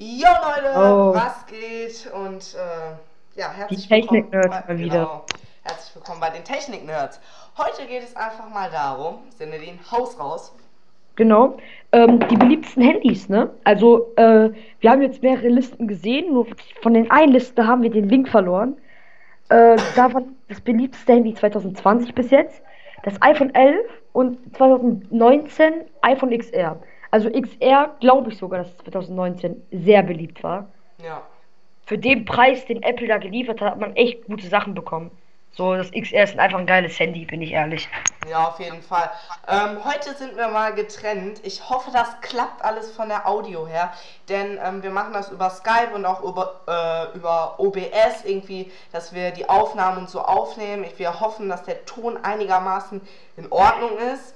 Jo Leute, Oh. was geht? Und äh, ja, herzlich willkommen bei-. Genau, herzlich willkommen bei den Technik-Nerds. Heute geht es einfach mal darum, sende den Haus raus. Genau. Ähm, die beliebtesten Handys, ne? Also, äh, wir haben jetzt mehrere Listen gesehen, nur von den einen Liste haben wir den Link verloren. Äh, davon das beliebteste Handy 2020 bis jetzt, das iPhone 11 und 2019 iPhone XR. Also XR glaube ich sogar, dass 2019 sehr beliebt war. Ja. Für den Preis, den Apple da geliefert hat, hat man echt gute Sachen bekommen. So, das XR ist einfach ein geiles Handy, bin ich ehrlich. Ja, auf jeden Fall. Ähm, heute sind wir mal getrennt. Ich hoffe, das klappt alles von der Audio her, denn ähm, wir machen das über Skype und auch über, äh, über OBS irgendwie, dass wir die Aufnahmen und so aufnehmen. Ich, wir hoffen, dass der Ton einigermaßen in Ordnung ist.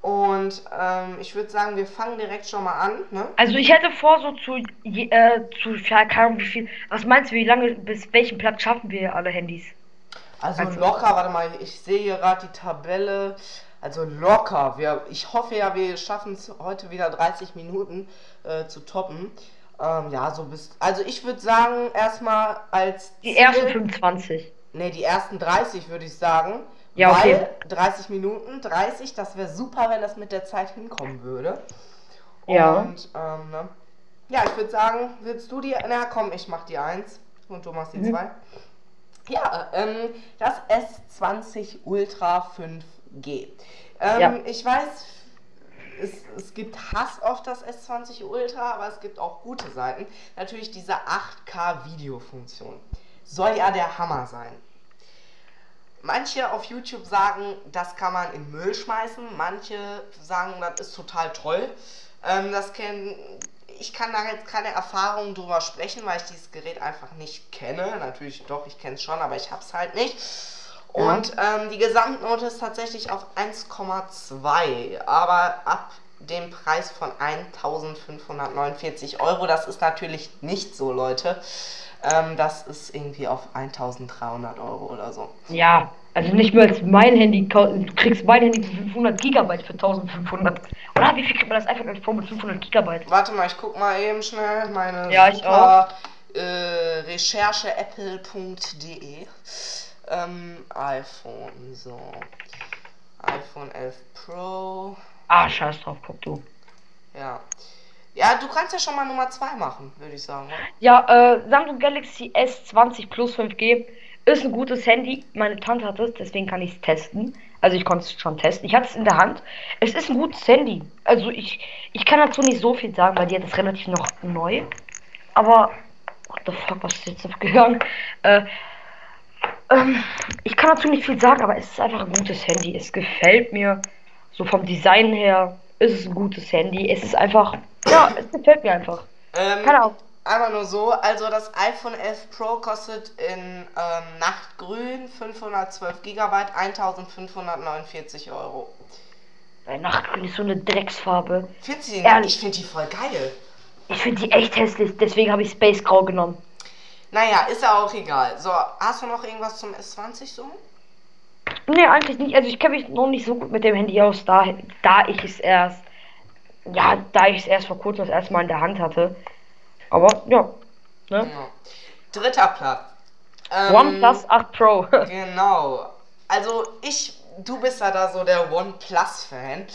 Und ähm, ich würde sagen, wir fangen direkt schon mal an. Ne? Also ich hätte vor, so zu, äh, zu, ja, keine Ahnung, wie viel, was meinst du, wie lange, bis welchen Platz schaffen wir alle Handys? Also, Also- locker, warte mal, ich sehe hier gerade die Tabelle. Also locker. Wir, ich hoffe ja, wir schaffen es heute wieder 30 Minuten äh, zu toppen. Ähm, ja, so bis. Also ich würde sagen, erstmal als. Die Ziel- ersten 25. Ne, die ersten 30 würde ich sagen. Ja, okay. Weil 30 Minuten, 30, das wäre super, wenn das mit der Zeit hinkommen würde. Ja. Und, ähm, ne? Ja, ich würde sagen, willst du die. Na komm, ich mach die 1 und du machst die Mhm. 2. Ja, ähm, das S20 Ultra 5G. Ähm, Ja. Ich weiß, es, es gibt Hass auf das S20 Ultra, aber es gibt auch gute Seiten. Natürlich diese 8K-Videofunktion. Soll ja der Hammer sein. Manche auf YouTube sagen, das kann man in Müll schmeißen. Manche sagen, das ist total toll. Ähm, das kenn, ich kann da jetzt keine Erfahrung drüber sprechen, weil ich dieses Gerät einfach nicht kenne. Natürlich doch, ich kenne es schon, aber ich habe es halt nicht. Und ähm, die Gesamtnote ist tatsächlich auf 1,2, aber ab dem Preis von 1549 Euro. Das ist natürlich nicht so, Leute. Ähm, das ist irgendwie auf 1300 Euro oder so. Ja, also nicht mehr als mein Handy, du kriegst mein Handy für 500 Gigabyte für 1500. Oder wie viel kriegt man das iPhone 11 Pro mit 500 Gigabyte? Warte mal, ich guck mal eben schnell meine Ja, super äh, Recherche apple.de ähm, iPhone, so. iPhone 11 Pro. Ah, scheiß drauf, guck du. Ja. Ja, du kannst ja schon mal Nummer 2 machen, würde ich sagen. Ja, äh, Samsung Galaxy S20 Plus 5G ist ein gutes Handy. Meine Tante hat es, deswegen kann ich es testen. Also ich konnte es schon testen. Ich hatte es in der Hand. Es ist ein gutes Handy. Also ich, ich kann dazu nicht so viel sagen, weil die hat es relativ noch neu. Aber, what the fuck, was ist jetzt abgegangen? Äh, ähm, ich kann dazu nicht viel sagen, aber es ist einfach ein gutes Handy. Es gefällt mir. So vom Design her ist es ein gutes Handy. Es ist einfach, ja, es gefällt mir einfach. Ähm, Keine Ahnung. Einmal nur so, also das iPhone 11 Pro kostet in ähm, Nachtgrün 512 GB 1549 Euro. Weil Nachtgrün ist so eine Drecksfarbe. Findest du die Ehrlich? Ich finde die voll geil. Ich finde die echt hässlich, deswegen habe ich Space Grau genommen. Naja, ist ja auch egal. So, hast du noch irgendwas zum S20 so? Nee, eigentlich nicht. Also ich kenne mich noch nicht so gut mit dem Handy aus, da, da ich es erst, ja, da ich es erst vor kurzem das erste Mal in der Hand hatte. Aber ja, ne? Dritter Platz. Ähm, OnePlus 8 Pro. Genau. Also ich, du bist ja da so der OnePlus-Fan.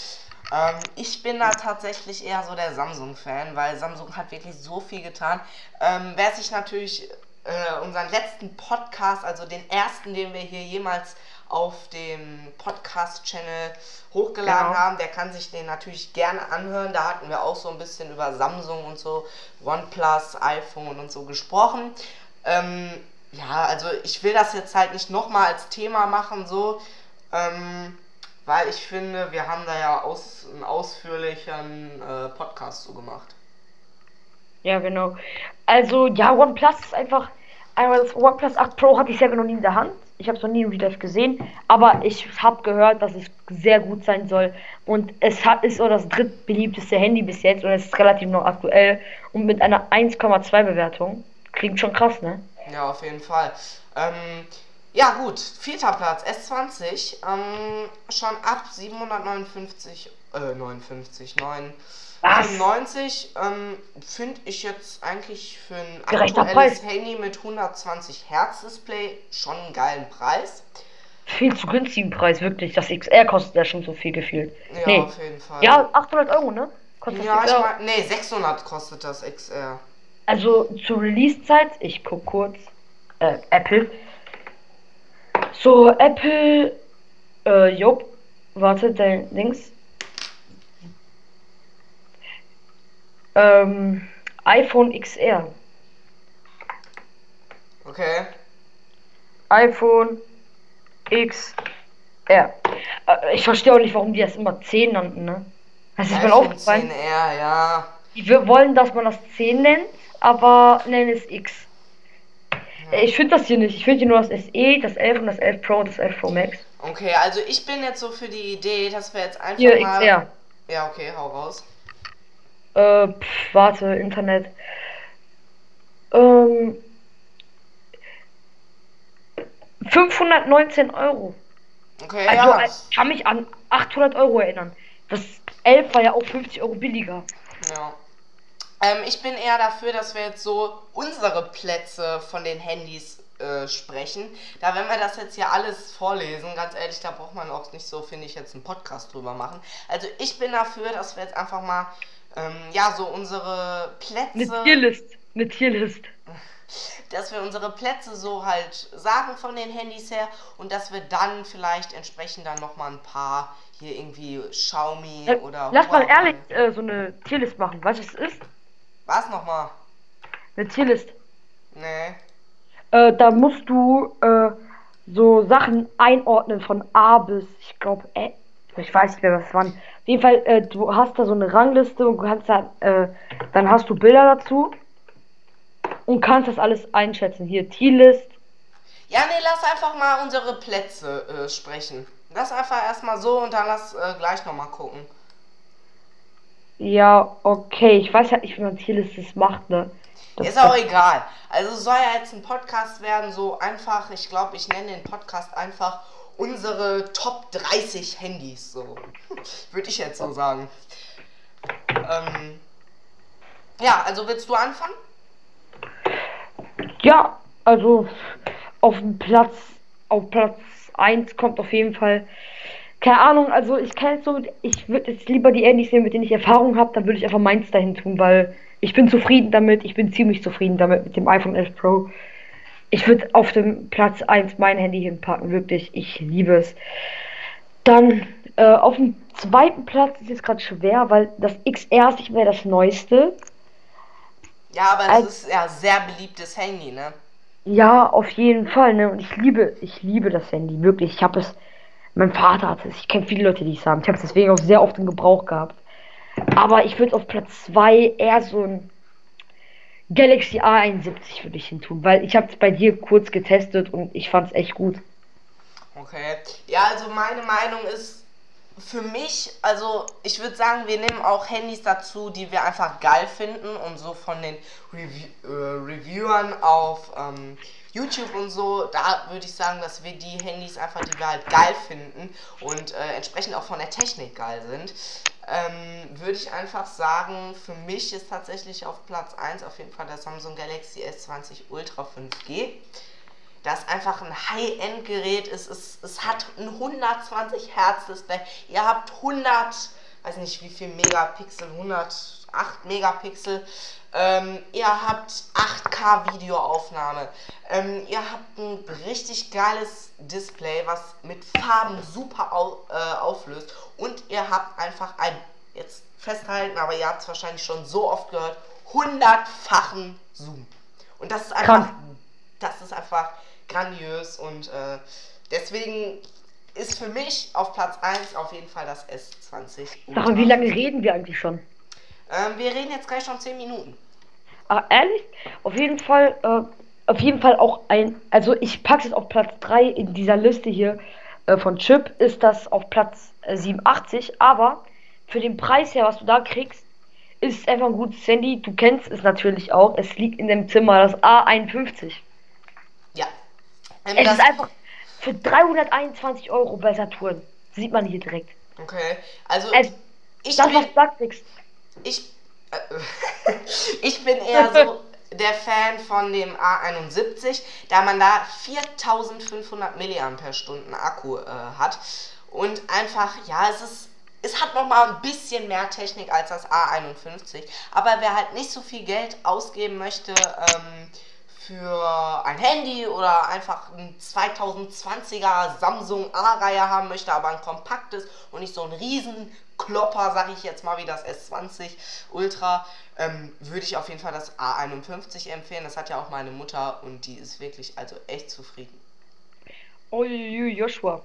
Ähm, ich bin da tatsächlich eher so der Samsung-Fan, weil Samsung hat wirklich so viel getan. Ähm, wer sich natürlich äh, unseren letzten Podcast, also den ersten, den wir hier jemals auf dem Podcast-Channel hochgeladen Genau. haben, der kann sich den natürlich gerne anhören. Da hatten wir auch so ein bisschen über Samsung und so, OnePlus, iPhone und so gesprochen. Ähm, ja, also ich will das jetzt halt nicht nochmal als Thema machen, so, ähm, weil ich finde, wir haben da ja aus, einen ausführlichen äh, Podcast so gemacht. ja, genau. Also, ja, OnePlus ist einfach, einmal das OnePlus 8 Pro hatte ich selber noch nie in der Hand. Ich habe es noch nie im Real Life gesehen, aber ich habe gehört, dass es sehr gut sein soll. Und es hat, ist so das drittbeliebteste Handy bis jetzt und es ist relativ noch aktuell. Und mit einer 1,2 Bewertung. Klingt schon krass, ne? Ja, auf jeden Fall. Ähm, ja, gut, vierter Platz, S20, ähm, schon ab 759, äh, 59, 9, Was? 95 ähm, finde ich jetzt eigentlich für ein Gerechter aktuelles Preis. Handy mit 120 Hertz Display schon einen geilen Preis. Viel zu günstigen Preis, wirklich. Das XR kostet ja schon so viel gefühlt. Ja, nee. auf jeden Fall. Ja, 800 Euro, ne? Kostet Ja, ich XR. meine, nee, 600 kostet das XR. Also zur Release-Zeit, ich guck kurz. Äh, Apple. So, Apple. Äh, Jupp. Warte, dein Dings. Ähm, iPhone XR. Okay. iPhone XR. Äh, ich verstehe auch nicht, warum die das immer 10 nannten, ne? Das ist mir aufgefallen. 10R, ja. Die wir wollen, dass man das 10 nennt, aber nennen es X. Äh, Ich finde das hier nicht. Ich finde hier nur das SE, das 11 und das 11 Pro und das 11 Pro Max. Okay, also ich bin jetzt so für die Idee, dass wir jetzt einfach Hier mal. XR. Ja, okay, hau raus. Äh, pff, warte, Internet. Ähm. 519 Euro. Okay, Also, ja. ich kann mich an 800 Euro erinnern. Das 11 war ja auch 50 Euro billiger. Ja. Ähm, ich bin eher dafür, dass wir jetzt so unsere Plätze von den Handys äh, sprechen. Da, wenn wir das jetzt hier alles vorlesen, ganz ehrlich, da braucht man auch nicht so, finde ich, jetzt einen Podcast drüber machen. Also ich bin dafür, dass wir jetzt einfach mal, ähm, ja, so unsere Eine Plätze, Tierlist. Eine Tierlist. dass wir unsere Plätze so halt sagen von den Handys her und dass wir dann vielleicht entsprechend dann nochmal ein paar hier irgendwie Xiaomi Äh, oder Lass mal Huawei. ehrlich äh, so eine Tierlist machen. Was es ist? Was nochmal? Eine Tierlist. Nee. Äh, da musst du äh, so Sachen einordnen von A bis, ich glaube, ich weiß nicht mehr, was es waren. Auf jeden Fall, äh, du hast da so eine Rangliste und kannst da, äh, dann hast du Bilder dazu und kannst das alles einschätzen. Hier, Tierlist. Ja, nee, lass einfach mal unsere Plätze äh, sprechen. Lass einfach erstmal so und dann lass äh, gleich nochmal gucken. Ja, okay. Ich weiß halt nicht, wie man Tierlistes macht, ne? Das- Ist auch egal. Also soll ja jetzt ein Podcast werden, so einfach, ich glaube, ich nenne den Podcast einfach unsere Top 30 Handys, so. Würde ich jetzt so sagen. Ähm, ja, also willst du anfangen? Ja, also auf Platz, auf Platz 1 kommt auf jeden Fall. Keine Ahnung, also ich kann jetzt so, ich würde jetzt lieber die Handys nehmen, mit denen ich Erfahrung habe, dann würde ich einfach meins dahin tun, weil ich bin zufrieden damit, ich bin ziemlich zufrieden damit mit dem iPhone 11 Pro. Ich würde auf dem Platz 1 mein Handy hinpacken, wirklich, ich liebe es. Dann äh, auf dem zweiten Platz ist jetzt gerade schwer, weil das XR ist nicht mehr das neueste. Ja, aber es ist ja sehr beliebtes Handy, ne? Ja, auf jeden Fall, ne? Und ich liebe, ich liebe das Handy, wirklich. Ich habe es, mein Vater hatte es. Ich kenne viele Leute, die es haben. Ich habe es deswegen auch sehr oft in Gebrauch gehabt. Aber ich würde auf Platz 2 eher so ein Galaxy A71 würde ich hin tun, weil ich habe es bei dir kurz getestet und ich fand es echt gut. Okay. Ja, also meine Meinung ist für mich, also ich würde sagen, wir nehmen auch Handys dazu, die wir einfach geil finden und so von den Review äh, Reviewern auf ähm, YouTube und so, da würde ich sagen, dass wir die Handys einfach, die wir halt geil finden und äh, entsprechend auch von der Technik geil sind, ähm, würde ich einfach sagen, für mich ist tatsächlich auf Platz 1 auf jeden Fall der Samsung Galaxy S20 Ultra 5G das einfach ein High-End-Gerät ist. Es, es hat ein 120 Hertz Display. Ihr habt 100, weiß nicht wie viel Megapixel, 108 Megapixel. Ähm, ihr habt 8K Videoaufnahme. Ähm, ihr habt ein richtig geiles Display, was mit Farben super au äh, auflöst. Und ihr habt einfach ein, jetzt festhalten, aber ihr habt es wahrscheinlich schon so oft gehört, 100-fachen Zoom. Und das ist einfach, Krank. das ist einfach grandios und äh, deswegen ist für mich auf Platz 1 auf jeden Fall das S20. Sag mal, wie lange reden wir eigentlich schon? Ähm, wir reden jetzt gleich schon 10 Minuten. Ah, ehrlich? Auf jeden Fall, äh, auf jeden Fall auch ein, also ich packe es auf Platz 3 in dieser Liste hier äh, von Chip, ist das auf Platz äh, 87, aber für den Preis her, was du da kriegst, ist es einfach ein gutes Handy. Du kennst es natürlich auch, es liegt in dem Zimmer, das A51. Ähm, Es das, ist einfach für 321 Euro bei Saturn. Sieht man hier direkt. okay, also Es, ich das, bin, ich, äh, ich bin eher so der Fan von dem A71, da man da 4500 mAh Akku äh, hat. Und einfach, ja, es ist es hat noch mal ein bisschen mehr Technik als das A51, aber wer halt nicht so viel Geld ausgeben möchte ähm, für ein Handy oder einfach ein 2020er Samsung A-Reihe haben möchte, aber ein kompaktes und nicht so ein riesen Klopper, sag ich jetzt mal, wie das S20 Ultra, ähm, würde ich auf jeden Fall das A51 empfehlen. Das hat ja auch meine Mutter und die ist wirklich also echt zufrieden. Oh, Joshua.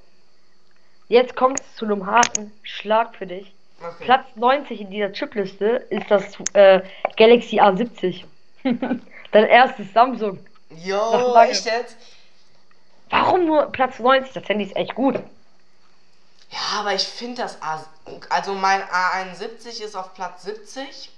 Jetzt kommt es zu einem harten Schlag für dich. Okay. Platz 90 in dieser Chipliste ist das äh, Galaxy A70. Dein erstes Samsung. Jo, echt jetzt? Warum nur Platz 90? Das Handy ist echt gut. Ja, aber ich finde das A. Also mein A71 ist auf Platz 70.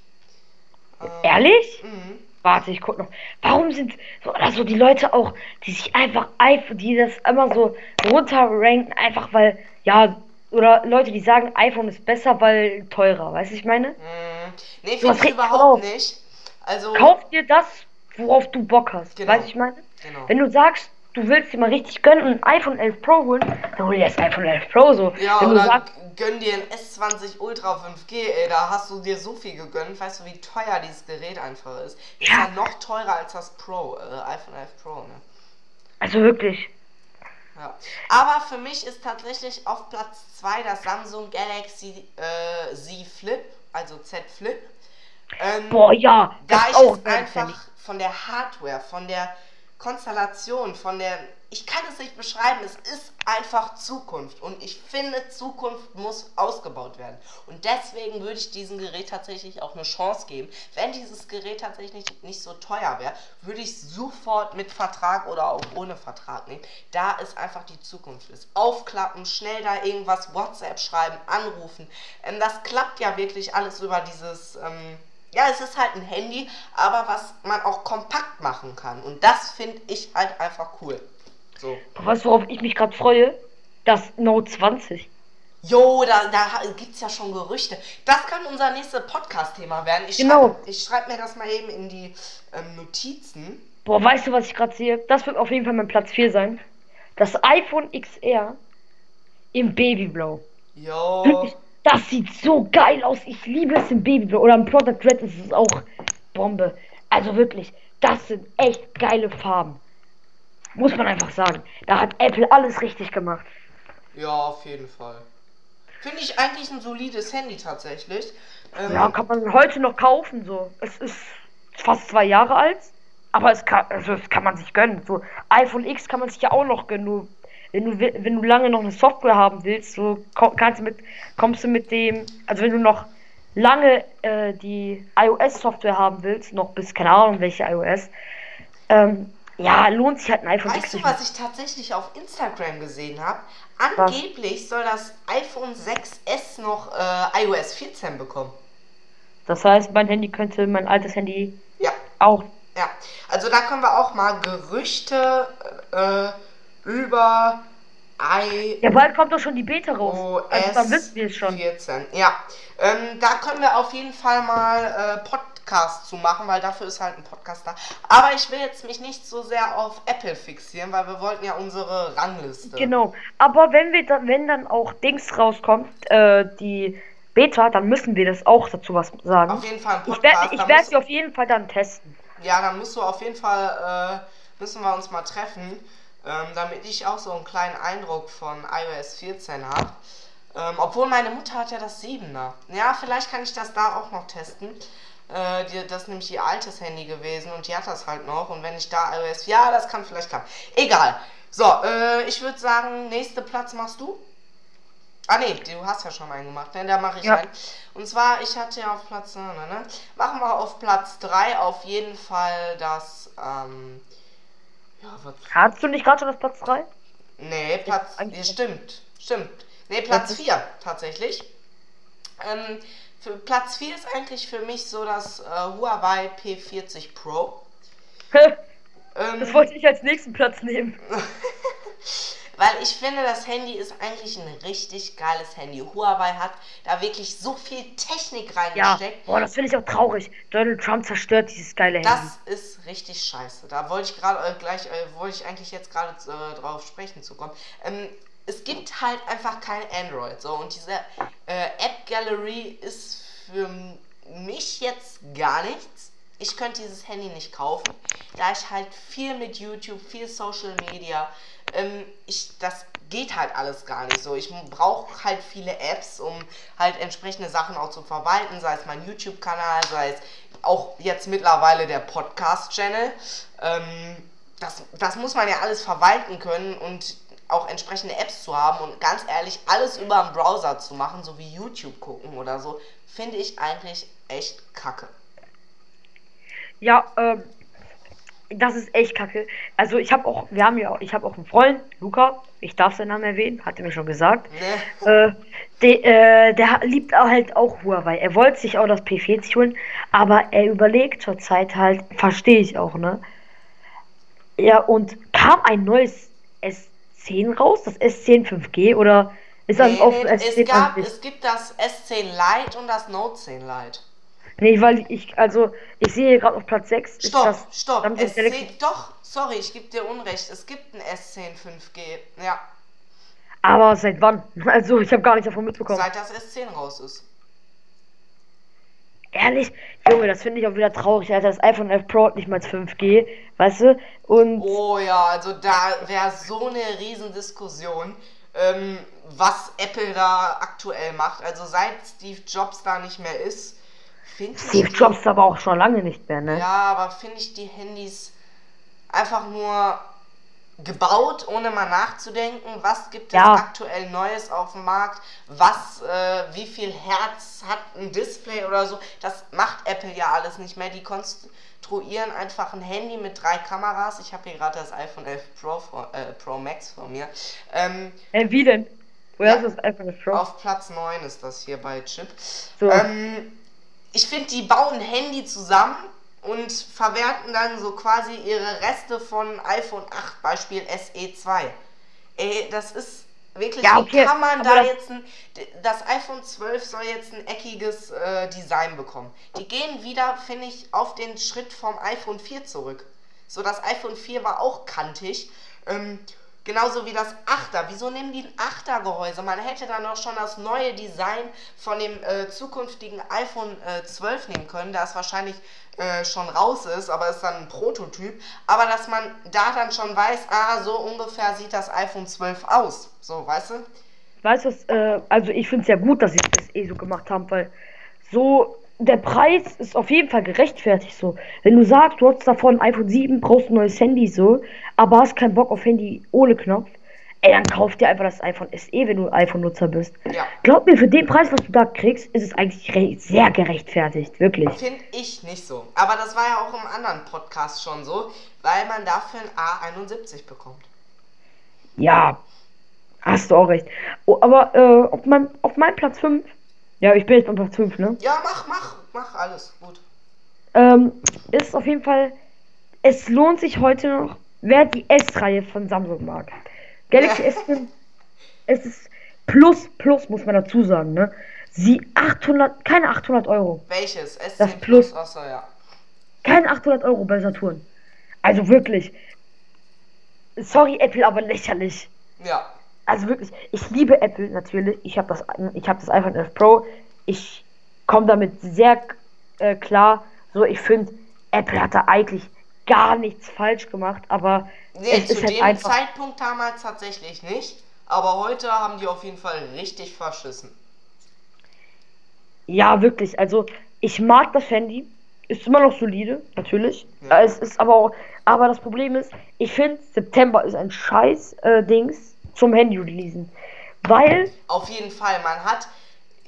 Ähm, Ehrlich? Mhm. Warte, ich guck noch. Warum sind so also die Leute auch, die sich einfach iPhone, die das immer so runterranken, einfach weil, ja, oder Leute, die sagen, iPhone ist besser, weil teurer, weißt du, ich meine? Mm, nee, finde ich überhaupt nicht. Also. Kauf dir das, worauf du Bock hast, genau. weißt du, ich meine? Genau. Wenn du sagst, du willst dir mal richtig gönnen und ein iPhone 11 Pro holen, dann hol dir das iPhone 11 Pro so. Ja, Wenn oder sagst, gönn dir ein S20 Ultra 5G, ey, da hast du dir so viel gegönnt. Weißt du, wie teuer dieses Gerät einfach ist? Ist ja, ja noch teurer als das Pro, äh, iPhone 11 Pro, ne? Also wirklich. Ja. Aber für mich ist tatsächlich auf Platz 2 das Samsung Galaxy äh, Z Flip, also Z Flip. Ähm, Boah, ja. Da ich auch es einfach von der Hardware, von der Konstellation, von der, ich kann es nicht beschreiben, es ist einfach Zukunft und ich finde, Zukunft muss ausgebaut werden. Und deswegen würde ich diesem Gerät tatsächlich auch eine Chance geben. Wenn dieses Gerät tatsächlich nicht so teuer wäre, würde ich sofort mit Vertrag oder auch ohne Vertrag nehmen, da es einfach die Zukunft ist. Aufklappen, schnell da irgendwas WhatsApp schreiben, anrufen. Ähm, das klappt ja wirklich alles über dieses... Ähm, ja, es ist halt ein Handy, aber was man auch kompakt machen kann. Und das finde ich halt einfach cool. So. Weißt du, worauf ich mich gerade freue? Das Note 20. Jo, da, da gibt es ja schon Gerüchte. Das kann unser nächstes Podcast-Thema werden. Ich genau. Schreib, ich schreibe mir das mal eben in die ähm, Notizen. Boah, weißt du, was ich gerade sehe? Das wird auf jeden Fall mein Platz 4 sein. Das iPhone XR im Babyblau. Jo. Das sieht so geil aus. Ich liebe es im Babyblau. Oder im Product Red ist es auch Bombe. Also wirklich, das sind echt geile Farben. Muss man einfach sagen. Da hat Apple alles richtig gemacht. Ja, auf jeden Fall. Finde ich eigentlich ein solides Handy tatsächlich. Ähm, ja, kann man heute noch kaufen. So, es ist fast zwei Jahre alt, aber es kann, also es kann man sich gönnen. So iPhone X kann man sich ja auch noch gönnen. Nur wenn du, wenn du lange noch eine Software haben willst, so kannst du mit, kommst du mit dem, also wenn du noch lange äh, die iOS-Software haben willst, noch bis keine Ahnung welche iOS, ähm, ja, lohnt sich halt ein iPhone Weißt du, was ich tatsächlich auf Instagram gesehen habe? Angeblich was? soll das iPhone 6S noch äh, iOS 14 bekommen. Das heißt, mein Handy könnte, mein altes Handy ja. auch. Ja, also da können wir auch mal Gerüchte äh, über I. Ja, bald kommt doch schon die Beta raus. OS also dann wissen wir es schon. 14. Ja, ähm, da können wir auf jeden Fall mal äh, Podcast zu machen, weil dafür ist halt ein Podcast da. Aber ich will jetzt mich nicht so sehr auf Apple fixieren, weil wir wollten ja unsere Rangliste. Genau. Aber wenn wir dann, wenn dann auch Dings rauskommt, äh, die Beta, dann müssen wir das auch dazu was sagen. Auf jeden Fall ein Podcast. Ich werde werd sie auf jeden Fall dann testen. Ja, dann musst du auf jeden Fall, äh, müssen wir uns mal treffen ähm, damit ich auch so einen kleinen Eindruck von iOS 14 habe. Ähm, obwohl meine Mutter hat ja das 7er. Ja, vielleicht kann ich das da auch noch testen. Äh, die, das ist nämlich ihr altes Handy gewesen und die hat das halt noch. Und wenn ich da iOS, ja, das kann vielleicht klappen. Egal. So, äh, ich würde sagen, nächste Platz machst du. Ah ne, du hast ja schon einen gemacht, ne? Da mache ich ja. einen. Und zwar, ich hatte ja auf Platz, ne, ne, ne. Machen wir auf Platz 3 auf jeden Fall das, ähm, ja, was? Hattest du nicht gerade schon das Platz 3? Nee, Platz. Nee, stimmt. Stimmt. Nee, Platz 4 tatsächlich. Ähm, für Platz 4 ist eigentlich für mich so das äh, Huawei P40 Pro. ähm, das wollte ich als nächsten Platz nehmen. Weil ich finde, das Handy ist eigentlich ein richtig geiles Handy. Huawei hat da wirklich so viel Technik Ja, reingesteckt. boah, das finde ich auch traurig. Donald Trump zerstört dieses geile Handy. Das ist richtig scheiße. Da wollte ich gerade äh, gleich, äh, wollte ich eigentlich jetzt gerade äh, drauf sprechen zu kommen. Ähm, es gibt halt einfach kein Android. So und diese äh, App Gallery ist für mich jetzt gar nichts. Ich könnte dieses Handy nicht kaufen, da ich halt viel mit YouTube, viel Social Media, ähm, ich, das geht halt alles gar nicht so. Ich brauche halt viele Apps, um halt entsprechende Sachen auch zu verwalten, sei es mein YouTube-Kanal, sei es auch jetzt mittlerweile der Podcast-Channel. Ähm, das, das muss man ja alles verwalten können und auch entsprechende Apps zu haben und ganz ehrlich, alles über einen Browser zu machen, so wie YouTube gucken oder so, finde ich eigentlich echt kacke. Ja, ähm, das ist echt kacke. Also ich habe auch, wir haben ja, auch- ich habe auch einen Freund, Luca, ich darf seinen Namen erwähnen, hat er mir schon gesagt. Ne? Äh, de, äh, der liebt halt auch Huawei. Er wollte sich auch das P40 holen, aber er überlegt zurzeit halt, verstehe ich auch, ne? Ja, und kam ein neues S10 raus, das S10 5G oder ist das Nee, auf nee, S10 es, gab, es gibt das S10 Lite und das Note 10 Lite. Nee, weil ich, also, ich sehe gerade auf Platz 6 ist Stopp, stopp. Samsung S10, Galaxy. doch, sorry, ich gebe dir Unrecht. Es gibt ein S10 5G. Ja, Aber seit wann? Also, ich habe gar nichts davon mitbekommen. seit das S10 raus ist. Ehrlich, Junge, das finde ich auch wieder traurig, Alter. Das iPhone 11 Pro hat nicht mal 5G, weißt du? Und Oh ja, also da wäre so eine Riesendiskussion, ähm, was Apple da aktuell macht. Also seit Steve Jobs da nicht mehr ist, Steve Jobs aber auch schon lange nicht mehr, ne? Ja, aber finde ich die Handys einfach nur gebaut, ohne mal nachzudenken, was gibt es Ja. aktuell Neues auf dem Markt, was, äh, wie viel Herz hat ein Display oder so. Das macht Apple ja alles nicht mehr. Die konstruieren einfach ein Handy mit drei Kameras. Ich habe hier gerade das iPhone 11 Pro, äh, Pro Max vor mir. Ähm, Äh, wie denn? Woher Ja. du das iPhone 11 Pro? auf Platz 9 ist das hier bei Chip. So. Ähm, ich finde, die bauen ein Handy zusammen und verwerten dann so quasi ihre Reste von iPhone 8, Beispiel SE2. Ey, das ist wirklich, Ja, okay, kann man aber da jetzt ein, das iPhone 12 soll jetzt ein eckiges äh, Design bekommen. Die gehen wieder, finde ich, auf den Schritt vom iPhone 4 zurück. So, das iPhone 4 war auch kantig. Ähm, genauso wie das 8er. Wieso nehmen die ein 8er-Gehäuse? Man hätte dann auch schon das neue Design von dem äh, zukünftigen iPhone äh, 12 nehmen können, da es wahrscheinlich äh, schon raus ist, aber ist dann ein Prototyp. Aber dass man da dann schon weiß, ah, so ungefähr sieht das iPhone 12 aus. So, weißt du? Weißt du äh, also ich finde es ja gut, dass sie das eh so gemacht haben, weil so, der Preis ist auf jeden Fall gerechtfertigt so. Wenn du sagst, du hast davon ein iPhone 7, brauchst ein neues Handy so, aber hast keinen Bock auf Handy ohne Knopf, ey, dann kauf dir einfach das iPhone SE, wenn du iPhone-Nutzer bist. Ja. Glaub mir, für den Preis, was du da kriegst, ist es eigentlich sehr gerechtfertigt, wirklich. Finde ich nicht so. Aber das war ja auch im anderen Podcast schon so, weil man dafür ein A71 bekommt. Ja, hast du auch recht. Oh, aber äh, auf, meinem, auf meinem Platz 5, ja, ich bin jetzt Platz 5, ne? Ja, mach, mach, mach alles. Gut. Ähm, ist auf jeden Fall, es lohnt sich heute noch, wer die S-Reihe von Samsung mag. Galaxy Ja. S5, es ist plus, plus, muss man dazu sagen, ne? Sie 800, keine 800 Euro. Welches? S10 Das Plus. Plus. Achso, ja. Keine 800 Euro bei Saturn. Also wirklich. Sorry, Apple, aber lächerlich. Ja. Also wirklich, ich liebe Apple natürlich. Ich habe das, ich habe das iPhone 11 Pro. Ich komme damit sehr äh, klar. So, ich finde, Apple hat da eigentlich gar nichts falsch gemacht, aber Nee, es zu ist halt dem einfach. Zeitpunkt damals tatsächlich nicht. Aber heute haben die auf jeden Fall richtig verschissen. Ja, wirklich. Also, ich mag das Handy. Ist immer noch solide, natürlich. Ja. Es ist aber auch, aber das Problem ist, ich finde, September ist ein scheiß äh, Dings zum Handy releasen. Weil Auf jeden Fall, man hat.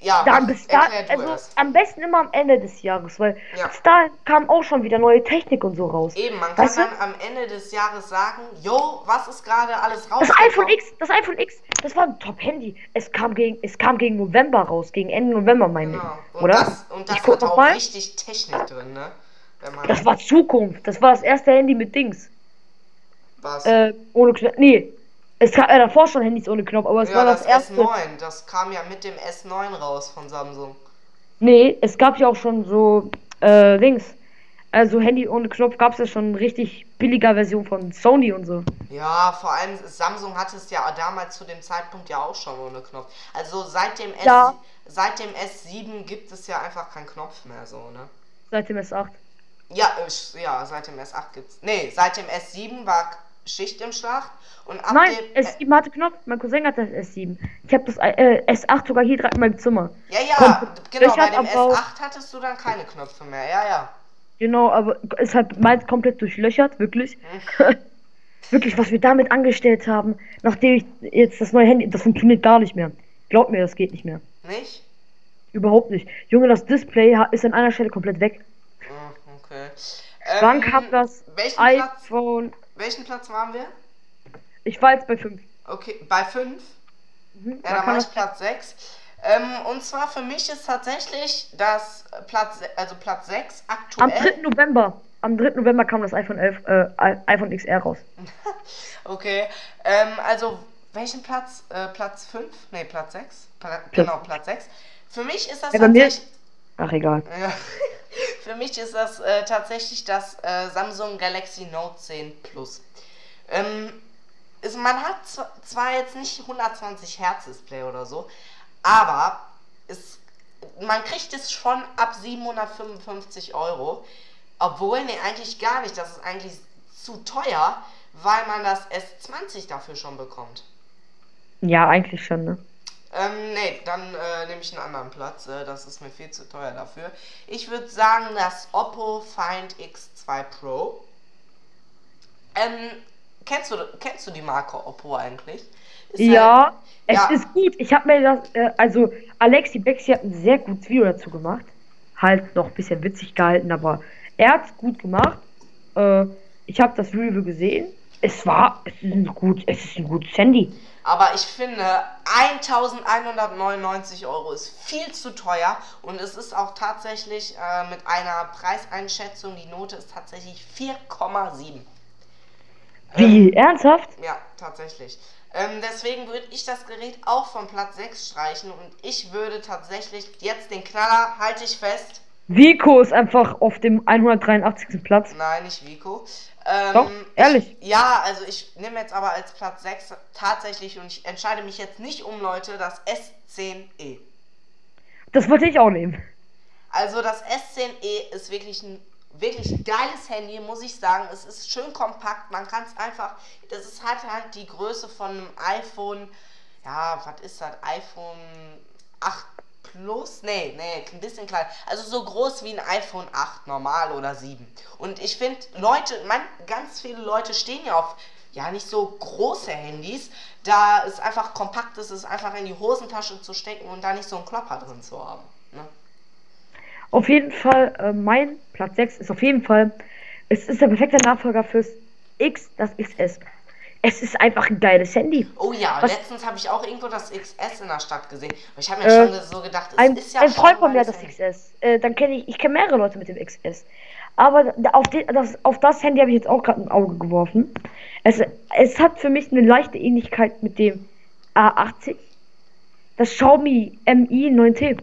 Ja, dann bis da, also es. am besten immer am Ende des Jahres, weil Ja. bis dahin kam auch schon wieder neue Technik und so raus. Eben, man kann Weißt du? dann am Ende des Jahres sagen, yo, was ist gerade alles raus? Das iPhone X, das iPhone X, das war ein Top-Handy. Es kam gegen, es kam gegen November raus, gegen Ende November, meine Genau. ich. Und Oder? das, und das ich hat auch mal. richtig Technik drin, ne? Das war Zukunft. Das war das erste Handy mit Dings. was. Äh, ohne Knöpfe. Nee. Es gab ja davor schon Handys ohne Knopf, aber es Ja, war das, das, erste. S9, das kam ja mit dem S9 raus von Samsung. Nee, es gab ja auch schon so äh, Dings. Also Handy ohne Knopf gab es ja schon richtig billiger Version von Sony und so. Ja, vor allem Samsung hatte es ja damals zu dem Zeitpunkt ja auch schon ohne Knopf. Also seit dem, S, Ja. seit dem S7 gibt es ja einfach keinen Knopf mehr so, ne? Seit dem S8. Ja, äh, ja, seit dem S8 gibt's. Nee, seit dem S7 war Schicht im Schlag und ab Nein, dem S7 hatte Knopf. Mein Cousin hat das S7. Ich habe das äh, S8 sogar hier in meinem Zimmer. Ja, ja, Kommt- genau, bei dem Abbau. S8 hattest du dann keine Knöpfe mehr. Ja, ja. Genau, aber ist halt meins komplett durchlöchert, wirklich. Hm. wirklich, was wir damit angestellt haben, nachdem ich jetzt das neue Handy, das funktioniert gar nicht mehr. Glaubt mir, das geht nicht mehr. Nicht? Überhaupt nicht. Junge, das Display ist an einer Stelle komplett weg. Hm, Okay. Wann Ähm, kam das welchen Platz, iPhone? Welchen Platz waren wir? Ich war jetzt bei 5. Okay, bei 5. Mhm. Ja, dann mache das? ich Platz 6. Ähm, und zwar für mich ist tatsächlich das Platz, also Platz 6 Am aktuell. 3. November. Am 3. November kam das iPhone 11, äh, iPhone XR raus. Okay. Ähm, also welchen Platz? Äh, Platz 5? Nee, Platz 6. Pla genau, Platz 6. Für mich ist das Ja, tatsächlich. Ach, egal. Für mich ist das äh, tatsächlich das äh, Samsung Galaxy Note 10 Plus. Ähm, ist, man hat zw- zwar jetzt nicht 120 Hertz Display oder so, aber es, man kriegt es schon ab 755 Euro. Obwohl, nee, eigentlich gar nicht. Das ist eigentlich zu teuer, weil man das S20 dafür schon bekommt. Ja, eigentlich schon, ne? Ähm, nee, dann äh, nehme ich einen anderen Platz. Äh, das ist mir viel zu teuer dafür. Ich würde sagen, das Oppo Find X2 Pro. Ähm, kennst du, kennst du die Marke Oppo eigentlich? Ist Ja, halt- es ja. ist gut. Ich habe mir das, äh, also Alexi Bexi hat ein sehr gutes Video dazu gemacht. Halt noch ein bisschen witzig gehalten, aber er hat es gut gemacht. Äh, ich habe das Review gesehen. Es war, es ist ein gut, es ist ein gutes Handy. Aber ich finde, 1199 Euro ist viel zu teuer und es ist auch tatsächlich äh, mit einer Preiseinschätzung, die Note ist tatsächlich 4,7. Wie? Ernsthaft? Ja, tatsächlich. Ähm, deswegen würde ich das Gerät auch von Platz 6 streichen und ich würde tatsächlich jetzt den Knaller, halte ich fest. Vico ist einfach auf dem 183. Platz. Nein, nicht Vico. Ähm, Doch, ehrlich. Ich, ja, also ich nehme jetzt aber als Platz 6 tatsächlich und ich entscheide mich jetzt nicht um, Leute, das S10e. Das wollte ich auch nehmen. Also das S10e ist wirklich ein wirklich geiles Handy, muss ich sagen. Es ist schön kompakt, man kann es einfach, das ist, hat halt die Größe von einem iPhone, ja, was ist das, iPhone 8 Plus? Nee, nee, ein bisschen klein. Also so groß wie ein iPhone 8 normal oder 7. Und ich finde, Leute, man, ganz viele Leute stehen ja auf ja nicht so große Handys, da es einfach kompakt ist, es einfach in die Hosentasche zu stecken und da nicht so einen Klopper drin zu haben. Ne? Auf jeden Fall, äh, mein Platz 6 ist auf jeden Fall, es ist der perfekte Nachfolger fürs X, das XS. Es ist einfach ein geiles Handy. Oh ja, Was- letztens habe ich auch irgendwo das XS in der Stadt gesehen. Aber ich habe mir Äh, schon so gedacht, es Ein, ist ja ein Freund von mir hat das Handy. XS. Äh, dann kenne ich, ich kenne mehrere Leute mit dem XS. Aber auf, die, das, auf das Handy habe ich jetzt auch gerade ein Auge geworfen. Es, es hat für mich eine leichte Ähnlichkeit mit dem A80. Das Xiaomi Mi 9T.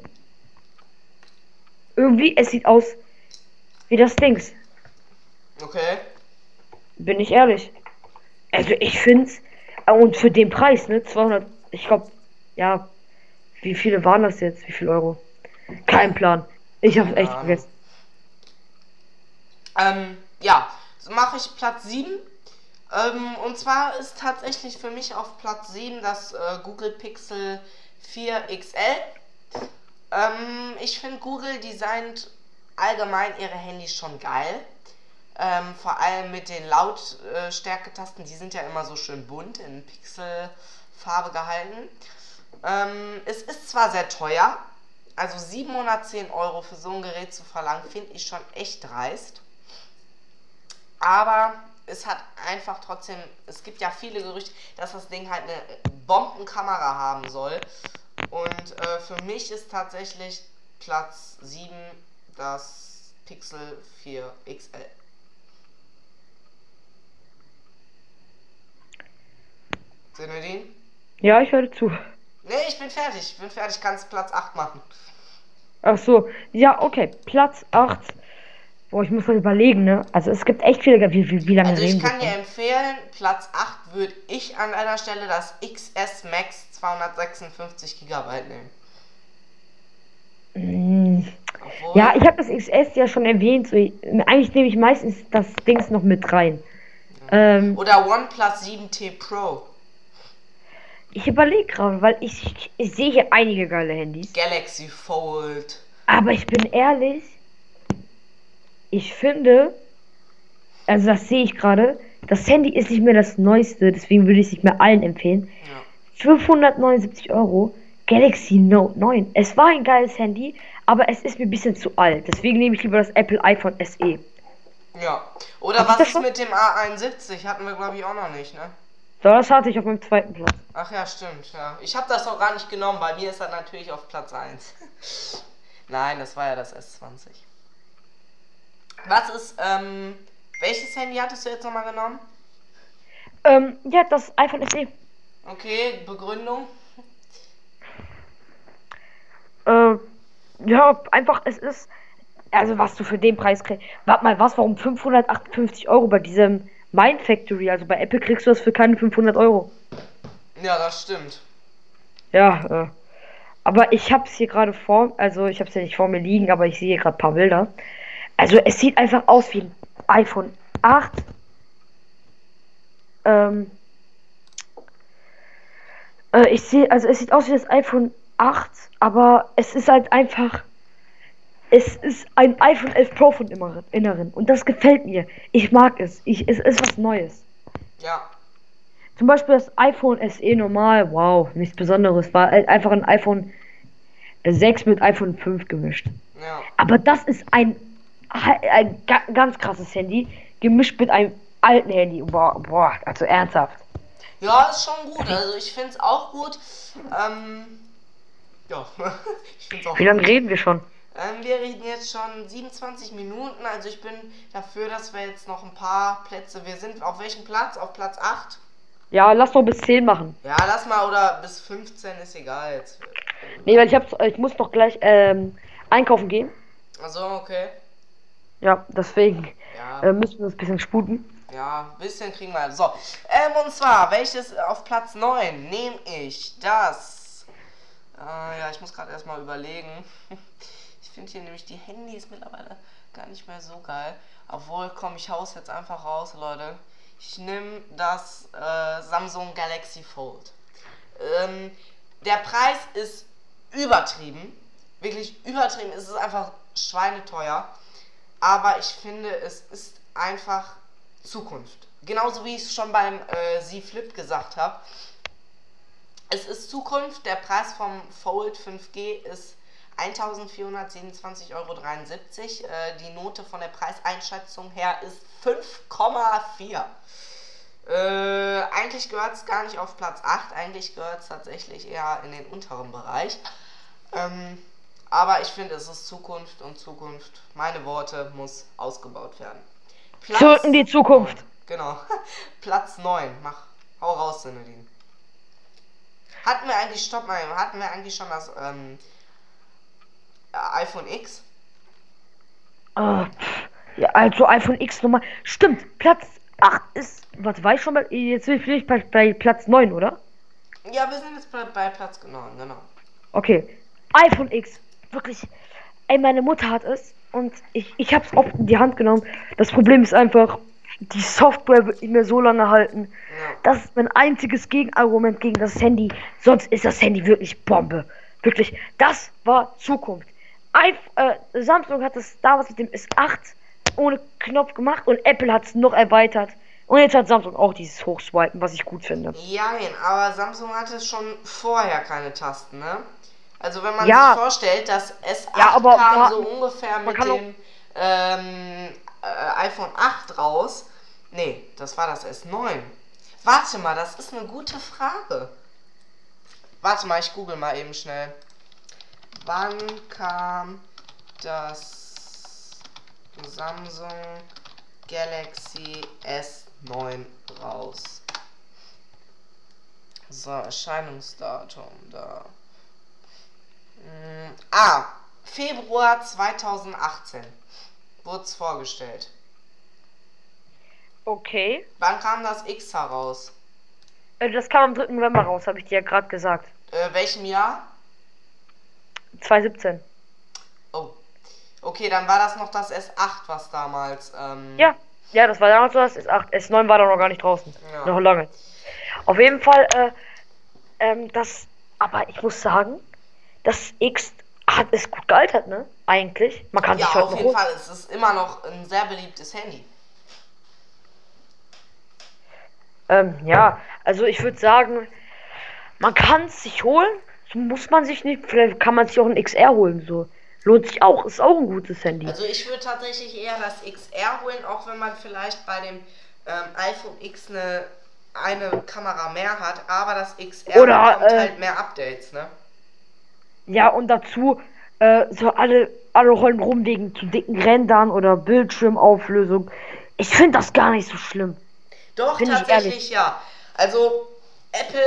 Irgendwie, es sieht aus wie das Dings. Okay. Bin ich ehrlich. Also ich finde und für den Preis, ne, 200, ich glaube, ja, wie viele waren das jetzt? Wie viel Euro? Kein Plan. Ich habe Keine echt Ahnung. vergessen. Ähm, ja, so mache ich Platz 7. Ähm, und zwar ist tatsächlich für mich auf Platz 7 das äh, Google Pixel 4 XL. Ähm, ich finde Google designt allgemein ihre Handys schon geil. Ähm, vor allem mit den Lautstärke-Tasten, die sind ja immer so schön bunt in Pixelfarbe gehalten. Ähm, es ist zwar sehr teuer, also 710 Euro für so ein Gerät zu verlangen, finde ich schon echt dreist. Aber es hat einfach trotzdem, es gibt ja viele Gerüchte, dass das Ding halt eine Bombenkamera haben soll. Und äh, für mich ist tatsächlich Platz 7 das Pixel 4 XL. Sinedin? Ja, ich höre zu. Nee, ich bin fertig. Ich bin fertig. Kannst Platz 8 machen. Ach so. Ja, okay. Platz 8. Boah, ich muss mal überlegen, ne? Also es gibt echt viele. Wie, wie, wie lange Also ich kann dir empfehlen, Platz 8 würde ich an einer Stelle das XS Max 256 GB nehmen. Mm, Obwohl, Ja, ich habe das XS ja schon erwähnt. So, ich- eigentlich nehme ich meistens das Dings noch mit rein. Ähm, Oder OnePlus 7T Pro. Ich überlege gerade, weil ich, ich sehe hier einige geile Handys. Galaxy Fold. Aber ich bin ehrlich, ich finde, also das sehe ich gerade, das Handy ist nicht mehr das Neueste, deswegen würde ich es nicht mehr allen empfehlen. Ja. 579 Euro, Galaxy Note 9. Es war ein geiles Handy, aber es ist mir ein bisschen zu alt. Deswegen nehme ich lieber das Apple iPhone SE. Ja. Oder Hab was ist mit dem A71? Hatten wir, glaube ich, auch noch nicht, ne? So, das hatte ich auf meinem zweiten Platz. Ach ja, stimmt, ja. Ich habe das auch gar nicht genommen. Bei mir ist das natürlich auf Platz 1. Nein, das war ja das S20. Was ist, ähm, welches Handy hattest du jetzt nochmal genommen? Ähm, ja, das iPhone SE. Okay, Begründung. Äh, ja, einfach, es ist. Also, was du für den Preis kriegst. Warte mal, was? Warum 558 Euro bei diesem Mind Factory? Also bei Apple kriegst du das für keine 500 Euro. Ja, das stimmt. Ja, äh. Aber ich hab's hier gerade vor. Also, ich hab's ja nicht vor mir liegen, aber ich sehe gerade ein paar Bilder. Also, es sieht einfach aus wie ein iPhone 8. Ähm. Äh, ich sehe, also es sieht aus wie das iPhone 8, aber es ist halt einfach. Es ist ein iPhone 11 Pro von Inneren. Inneren. Und das gefällt mir. Ich mag es. Ich, es ist was Neues. Ja. Zum Beispiel das iPhone SE normal. Wow, nichts Besonderes. War halt einfach ein iPhone 6 mit iPhone 5 gemischt. Ja. Aber das ist ein, ein ga ganz krasses Handy. Gemischt mit einem alten Handy. Boah, boah also ernsthaft. Ja, ist schon gut. Also ich finde es auch gut. Ähm, ja, ich finde es auch Wie lange reden wir schon? Ähm, wir reden jetzt schon 27 Minuten. Also ich bin dafür, dass wir jetzt noch ein paar Plätze. Wir sind auf welchem Platz? Auf Platz 8? Ja, lass doch bis 10 machen. Ja, lass mal oder bis 15 ist egal jetzt. Nee, weil ich, hab's, ich muss noch gleich ähm, einkaufen gehen. Also, okay. Ja, deswegen Ja, äh, müssen wir uns ein bisschen sputen. ja, ein bisschen kriegen wir. So, ähm, und zwar, welches auf Platz 9 nehme ich? Das. Äh, ja, ich muss gerade erstmal überlegen. Finde hier nämlich die Handys mittlerweile gar nicht mehr so geil. Obwohl, komm, ich hau's jetzt einfach raus, Leute. Ich nehme das äh, Samsung Galaxy Fold. Ähm, der Preis ist übertrieben. Wirklich übertrieben. Es ist einfach schweineteuer. Aber ich finde, es ist einfach Zukunft. Genauso wie ich es schon beim äh, Z Flip gesagt habe. Es ist Zukunft. Der Preis vom Fold 5G ist 1427,73 Euro. Äh, die Note von der Preiseinschätzung her ist 5,4. Äh, eigentlich gehört es gar nicht auf Platz 8. Eigentlich gehört es tatsächlich eher in den unteren Bereich. Ähm, aber ich finde, es ist Zukunft und Zukunft, meine Worte, muss ausgebaut werden. Platz in die Zukunft. Genau. Platz 9. Mach. Hau raus, Sinedin. Hatten wir eigentlich, stopp mal, hatten wir eigentlich schon das ähm, äh, iPhone X? Pff, ja, also iPhone X Nummer. Stimmt, Platz 8 ist. Was war ich schon bei. Jetzt bin ich bei, bei Platz 9, oder? Ja, wir sind jetzt bei, bei Platz genau, genau. Okay. iPhone X. Wirklich. Ey, meine Mutter hat es und ich, ich hab's oft in die Hand genommen. Das Problem ist einfach, die Software wird nicht mehr so lange halten. Ja. Das ist mein einziges Gegenargument gegen das Handy. Sonst ist das Handy wirklich Bombe. Wirklich. Das war Zukunft. Eif äh, Samsung hat es damals mit dem S8 ohne Knopf gemacht und Apple hat es noch erweitert. Und jetzt hat Samsung auch dieses Hochswipen, was ich gut finde. Jein, aber Samsung hatte schon vorher keine Tasten, ne? Also wenn man Ja. sich vorstellt, dass S8 Ja, aber kam man- so ungefähr mit dem ähm, äh, iPhone 8 raus. Nee, das war das S9. Warte mal, das ist eine gute Frage. Warte mal, ich google mal eben schnell. Wann kam das Samsung Galaxy S9 raus? So, Erscheinungsdatum da. Mm, ah, Februar 2018 wurde es vorgestellt. Okay. Wann kam das X heraus? Äh, Das kam am 3. November raus, habe ich dir ja gerade gesagt. Äh, welchem Jahr? 2017. Oh. Okay, dann war das noch das S8, was damals. Ähm, Ja, ja, das war damals so, das S8. S9 war da noch gar nicht draußen. Ja. Noch lange. Auf jeden Fall, äh, ähm, das, aber ich muss sagen, das X hat, ist gut gealtert, ne? Eigentlich. Man kann Ja, sich heute auf noch jeden holen. Fall. Es ist immer noch ein sehr beliebtes Handy. Ähm, ja, also ich würde sagen, man kann es sich holen, muss man sich nicht, vielleicht kann man sich auch ein XR holen, so. Lohnt sich auch, ist auch ein gutes Handy. Also ich würde tatsächlich eher das XR holen, auch wenn man vielleicht bei dem ähm, iPhone X eine, eine Kamera mehr hat, aber das XR Oder, bekommt äh, halt mehr Updates, ne? Ja, und dazu, äh, so alle, alle rollen rum wegen zu dicken Rändern oder Bildschirmauflösung. Ich finde das gar nicht so schlimm. Doch, Bin ich tatsächlich ja. Also Apple,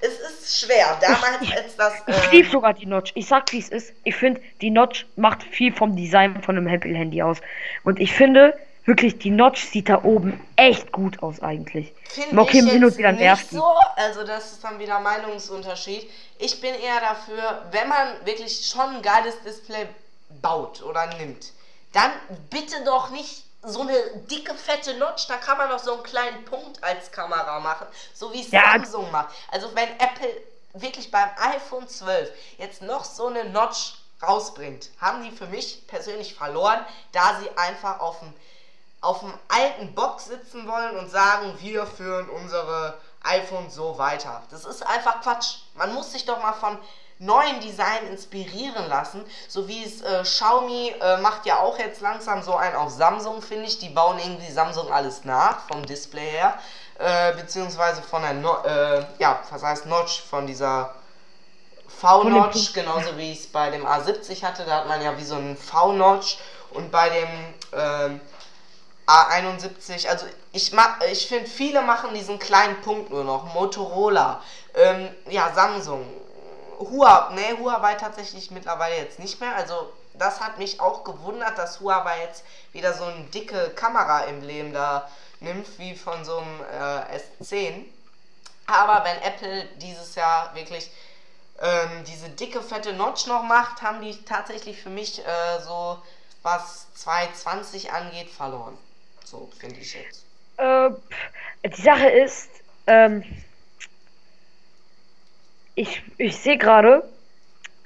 es ist schwer. Damals als das... Ich ähm, liebe sogar die Notch. Ich sag, wie es ist. Ich finde, die Notch macht viel vom Design von einem Apple-Handy aus. Und ich finde, wirklich, die Notch sieht da oben echt gut aus eigentlich. Finde Okay, ich hin und wieder nervt so. Also das ist dann wieder Meinungsunterschied. Ich bin eher dafür, wenn man wirklich schon ein geiles Display baut oder nimmt, dann bitte doch nicht so eine dicke, fette Notch. Da kann man doch so einen kleinen Punkt als Kamera machen, so wie es Ja. Samsung macht. Also wenn Apple wirklich beim iPhone 12 jetzt noch so eine Notch rausbringt, haben die für mich persönlich verloren, da sie einfach auf dem auf dem alten Box sitzen wollen und sagen, wir führen unsere iPhones so weiter. Das ist einfach Quatsch. Man muss sich doch mal von neuen Design inspirieren lassen, so wie es äh, Xiaomi äh, macht ja auch jetzt langsam so ein auf Samsung, finde ich. Die bauen irgendwie Samsung alles nach, vom Display her, äh, beziehungsweise von der, no äh, ja, was heißt Notch, von dieser V-Notch, genauso wie ich es bei dem A70 hatte, da hat man ja wie so einen V-Notch. Und bei dem ähm, A71, also ich ich finde, viele machen diesen kleinen Punkt nur noch. Motorola, ähm, ja, Samsung, Huawei, ne, Huawei tatsächlich mittlerweile jetzt nicht mehr. Also das hat mich auch gewundert, dass Huawei jetzt wieder so eine dicke Kamera-Emblem da nimmt, wie von so einem äh, S10. Aber wenn Apple dieses Jahr wirklich ähm, diese dicke, fette Notch noch macht, haben die tatsächlich für mich äh, so, was 220 angeht, verloren. So finde ich jetzt. Äh, die Sache ist, ähm, ich, ich sehe gerade,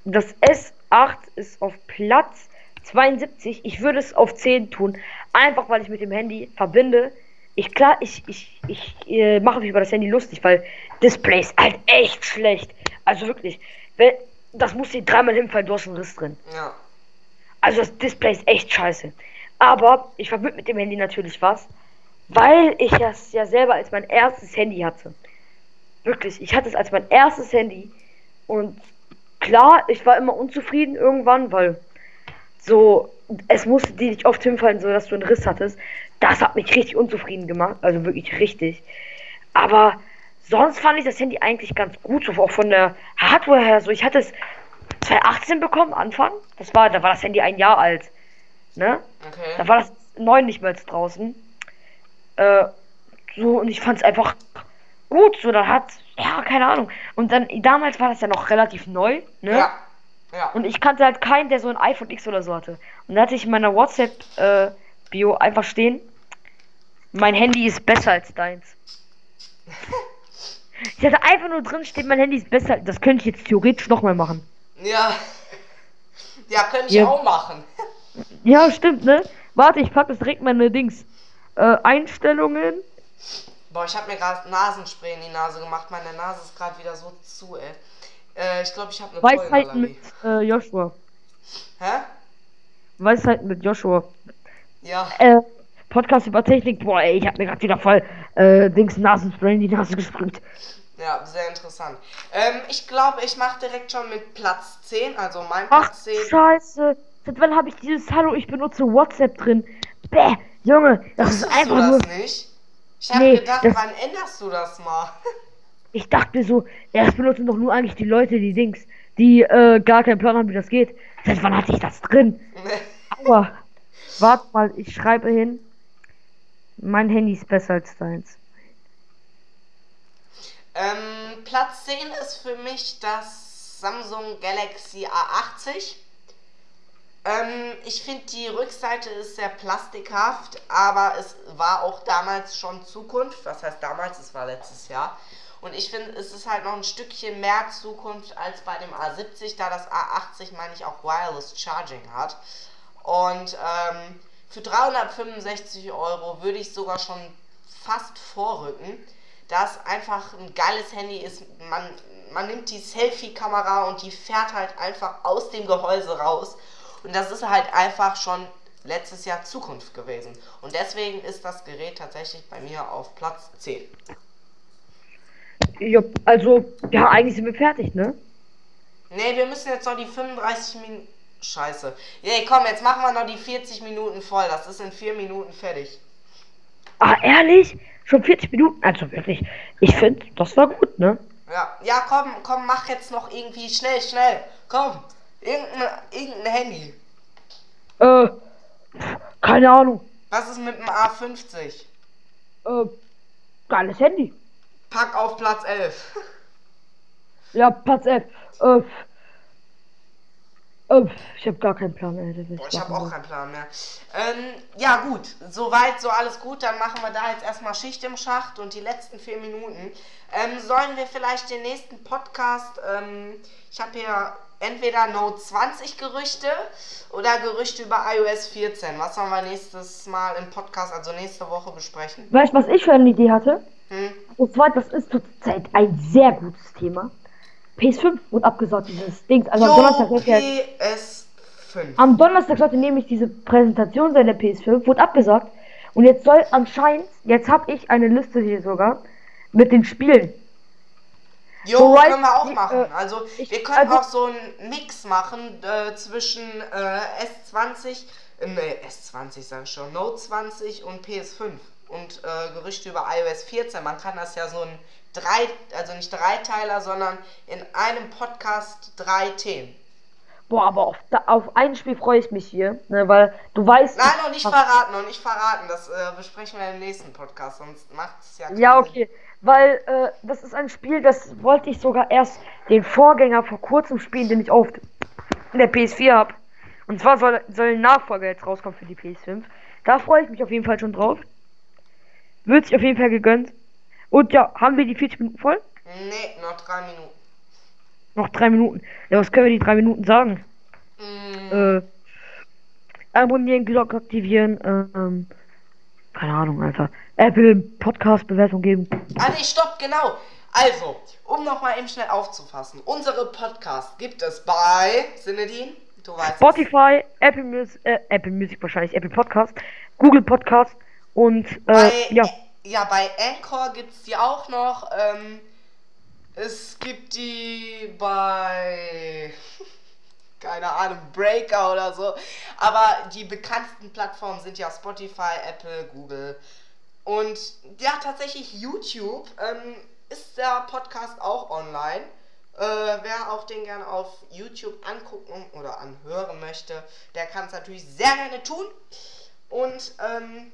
das S8 ist auf Platz 72. Ich würde es auf 10 tun, einfach weil ich mit dem Handy verbinde. Ich klar, ich, ich, ich äh, mache mich über das Handy lustig, weil Display ist halt echt schlecht. Also wirklich, wenn, das muss dir dreimal hinfallen, du hast einen Riss drin. Ja. Also das Display ist echt scheiße. Aber ich verbinde mit dem Handy natürlich was, weil ich das ja selber als mein erstes Handy hatte. Wirklich, ich hatte es als mein erstes Handy. Und klar, ich war immer unzufrieden irgendwann, weil so, es musste dir nicht oft hinfallen, so dass du einen Riss hattest. Das hat mich richtig unzufrieden gemacht, also wirklich richtig. Aber sonst fand ich das Handy eigentlich ganz gut, so auch von der Hardware her. So, ich hatte es 2018 bekommen, Anfang. Das war, da war das Handy ein Jahr alt. Ne? Okay. Da war das 9 nicht mehr draußen. Äh, so, und ich fand es einfach gut. So, da hat, ja, keine Ahnung. Und dann, damals war das ja noch relativ neu, ne? Ja. Ja. Und ich kannte halt keinen, der so ein iPhone X oder so hatte. Und da hatte ich in meiner WhatsApp-Bio einfach stehen: Mein Handy ist besser als deins. ich hatte einfach nur drin stehen, mein Handy ist besser. Das könnte ich jetzt theoretisch nochmal machen. Ja. Ja, könnte ich Ja. auch machen. Ja, stimmt, ne? Warte, ich pack das direkt meine Dings. Äh, Einstellungen. Boah, ich habe mir gerade Nasenspray in die Nase gemacht. Meine Nase ist gerade wieder so zu, ey. Äh, ich glaube, ich habe eine Weisheiten mit Pollenallergie. äh, Joshua. Hä? Weisheiten mit Joshua. Ja. Äh, Podcast über Technik. Boah, ey, ich hab mir gerade wieder voll äh, Dings Nasenspray in die Nase gesprüht. Ja, sehr interessant. Ähm, ich glaube, ich mache direkt schon mit Platz 10, also mein Ach, Platz 10. scheiße. Seit wann habe ich dieses Hallo, ich benutze WhatsApp drin? Bäh, Junge, das ist Wusstest du einfach nur... das nicht? Ich habe Nee, gedacht, das- wann änderst du das mal? Ich dachte so, erst benutzen doch nur eigentlich die Leute die Dings, die äh, gar keinen Plan haben, wie das geht. Seit wann hatte ich das drin? Aua. Warte mal, ich schreibe hin. Mein Handy ist besser als deins. Ähm, Platz 10 ist für mich das Samsung Galaxy A80. Ähm, ich finde, die Rückseite ist sehr plastikhaft, aber es war auch damals schon Zukunft. Was heißt damals? Es war letztes Jahr. Und ich finde, es ist halt noch ein Stückchen mehr Zukunft als bei dem A70, da das A80, meine ich, auch Wireless Charging hat. Und ähm, für 365 Euro würde ich sogar schon fast vorrücken, dass einfach ein geiles Handy ist. Man, man nimmt die Selfie-Kamera und die fährt halt einfach aus dem Gehäuse raus. Und das ist halt einfach schon letztes Jahr Zukunft gewesen. Und deswegen ist das Gerät tatsächlich bei mir auf Platz 10. Ja, also, ja, eigentlich sind wir fertig, ne? Ne, wir müssen jetzt noch die 35 Minuten. Scheiße. Nee, komm, jetzt machen wir noch die 40 Minuten voll. Das ist in 4 Minuten fertig. Ah, ehrlich? Schon 40 Minuten? Also wirklich, ich finde, das war gut, ne? Ja, ja, komm, komm, mach jetzt noch irgendwie schnell, schnell. Komm, irgendein, irgendein Handy. Äh, keine Ahnung. Was ist mit dem A50? Äh, geiles Handy. Pack auf Platz 11. Ja, Platz 11. Äh, äh, ich habe gar keinen Plan, Alter. Boah, ich habe auch keinen Plan mehr. Ähm, ja, gut. Soweit, so alles gut. Dann machen wir da jetzt erstmal Schicht im Schacht und die letzten vier Minuten. Ähm, sollen wir vielleicht den nächsten Podcast, ähm, ich habe hier entweder Note 20 Gerüchte oder Gerüchte über iOS 14. Was sollen wir nächstes Mal im Podcast, also nächste Woche besprechen? Weißt du, was ich für eine Idee hatte? Hm? Und zwar, das ist zurzeit ein sehr gutes Thema. PS5 wurde abgesagt, dieses Ding. Also am Jo, Donnerstag wird ja, PS5. am Donnerstag sollte nämlich diese Präsentation sein der PS5, wurde abgesagt. Und jetzt soll anscheinend, jetzt habe ich eine Liste hier sogar mit den Spielen. Jo, So, können wir auch machen. äh, Also ich- wir können also- auch so einen Mix machen äh, zwischen äh, S20, äh, nee, S20 sag ich schon, Note 20 und PS5 und äh, Gerüchte über iOS 14. Man kann das ja so ein drei, also nicht Dreiteiler, sondern in einem Podcast drei Themen. Boah, aber auf, auf ein Spiel freue ich mich hier, ne, weil du weißt. Nein, noch nicht verraten, noch nicht verraten. Das äh, besprechen wir im nächsten Podcast, sonst macht es ja keinen Ja, Sinn. okay. Weil äh, das ist ein Spiel, das wollte ich sogar erst den Vorgänger vor kurzem spielen, den ich auf der PS4 habe. Und zwar soll, soll ein Nachfolger jetzt rauskommen für die PS5. Da freue ich mich auf jeden Fall schon drauf. Wird sich auf jeden Fall gegönnt. Und ja, haben wir die 40 Minuten voll? Nee, noch drei Minuten. Noch drei Minuten. Ja, was können wir die drei Minuten sagen? Mm, Äh, abonnieren, Glocke aktivieren, äh, ähm, keine Ahnung, Alter. Apple Podcast Bewertung geben. Ah, nee, stopp, genau. Also, um nochmal eben schnell aufzufassen. Unsere Podcasts gibt es bei Sinedin, du weißt es. Spotify, Apple Music, äh, Apple Music wahrscheinlich, Apple Podcast, Google Podcast und äh, Bei, ja, ja, bei Anchor gibt es die auch noch. Ähm, es gibt die bei, keine Ahnung, Breaker oder so. Aber die bekanntesten Plattformen sind ja Spotify, Apple, Google. Und ja, tatsächlich YouTube ähm, ist der Podcast auch online. Äh, wer auch den gerne auf YouTube angucken oder anhören möchte, der kann es natürlich sehr gerne tun. Und ähm,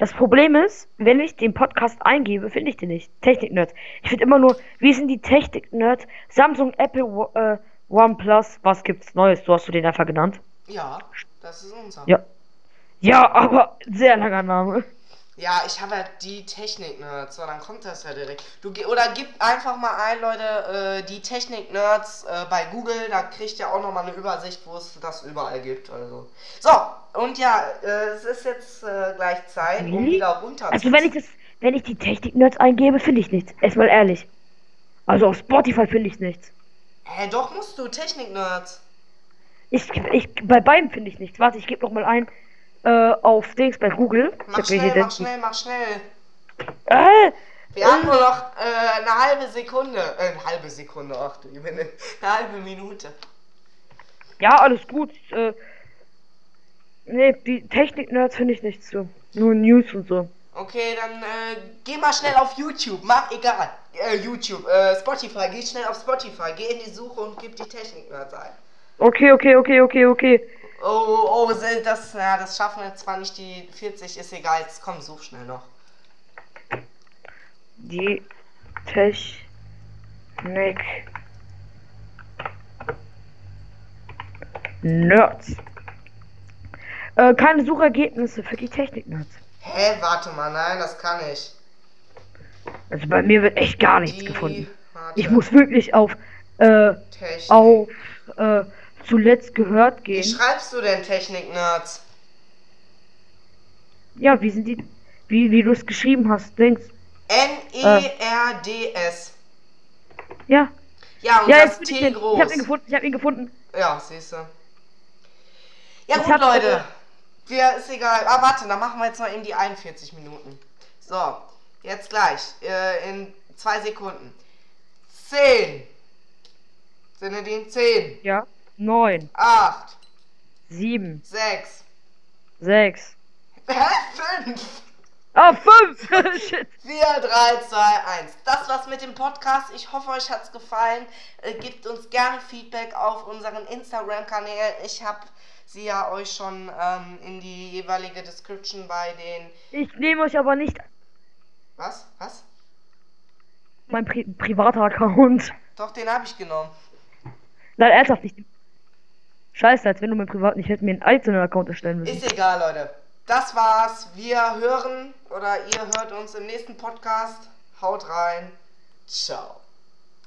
das Problem ist, wenn ich den Podcast eingebe, finde ich den nicht. Technik-Nerds. Ich finde immer nur, wie sind die Technik-Nerds? Samsung, Apple, äh, OnePlus, was gibt's Neues? Du hast du den einfach genannt. ja, das ist unser. Ja. Ja, aber sehr langer Name. Ja, ich habe ja die Technik-Nerds, so dann kommt das ja direkt. Du, oder gib einfach mal ein, Leute, äh, die Technik-Nerds äh, bei Google, da kriegt ihr auch nochmal eine Übersicht, wo es das überall gibt. Also. So, und ja, äh, es ist jetzt äh, gleich Zeit, um wieder runter Also wenn ich das, wenn ich die Technik-Nerds eingebe, finde ich nichts. Erstmal ehrlich. Also auf Spotify finde ich nichts. Hä, doch musst du, Technik-Nerds. Ich, ich, bei beiden finde ich nichts. Warte, ich gebe noch mal ein äh, auf Dings bei Google. Mach schnell, hier mach schnell, mach schnell. Äh, Wir haben nur noch äh, eine halbe Sekunde. Äh, eine halbe Sekunde, ach du, eine, eine halbe Minute. ja, alles gut. Äh, nee, die Technik-Nerds finde ich nichts so. Nur News und so. Okay, dann äh, geh mal schnell auf YouTube. Mach egal. Äh, YouTube, äh, Spotify. Geh schnell auf Spotify. Geh in die Suche und gib die Technik-Nerds ein. Okay, okay, okay, okay, okay. Oh, oh, se- das, ja, das schaffen wir zwar nicht die 40, ist egal. Jetzt komm, such schnell noch. Die Technik. Nerds. Äh, keine Suchergebnisse für die Technik-Nerds. Hä, warte mal, nein, das kann ich. Also bei mir wird echt gar nichts Die, gefunden. warte, Ich muss wirklich auf, äh, Technik. auf, äh, zuletzt gehört Wie gehen. schreibst du denn Technik-Nerds? Ja, wie sind die, wie, wie du es geschrieben hast, denkst. N-E-R-D-S. Ja, Ja, und ja, das T ich, den- groß. ich hab ihn gefunden, ich hab ihn gefunden. Ja, siehst du. Ja Ich gut, Leute. Wir, ist egal. Ah, warte, dann machen wir jetzt noch eben die 41 Minuten. So, jetzt gleich. Äh, in zwei Sekunden. 10. Sind die 10, Ja, neun, 8, sieben, 6, sechs, Hä? 5, ah, fünf, shit. 4, 3, 2, 1. Das war's mit dem Podcast. Ich hoffe, euch hat's gefallen. Äh, gebt uns gerne Feedback auf unseren Instagram-Kanälen. Ich habe sie ja euch schon ähm, in die jeweilige Description bei den. Ich nehme euch aber nicht Was? Was? mein Pri privater Account. Doch, den habe ich genommen. Nein, ernsthaft nicht. Scheiße, als wenn du mein privat nicht hättest mir einen einzelnen Account erstellen müssen. Ist egal, Leute. Das war's. Wir hören oder ihr hört uns im nächsten Podcast. Haut rein. Ciao.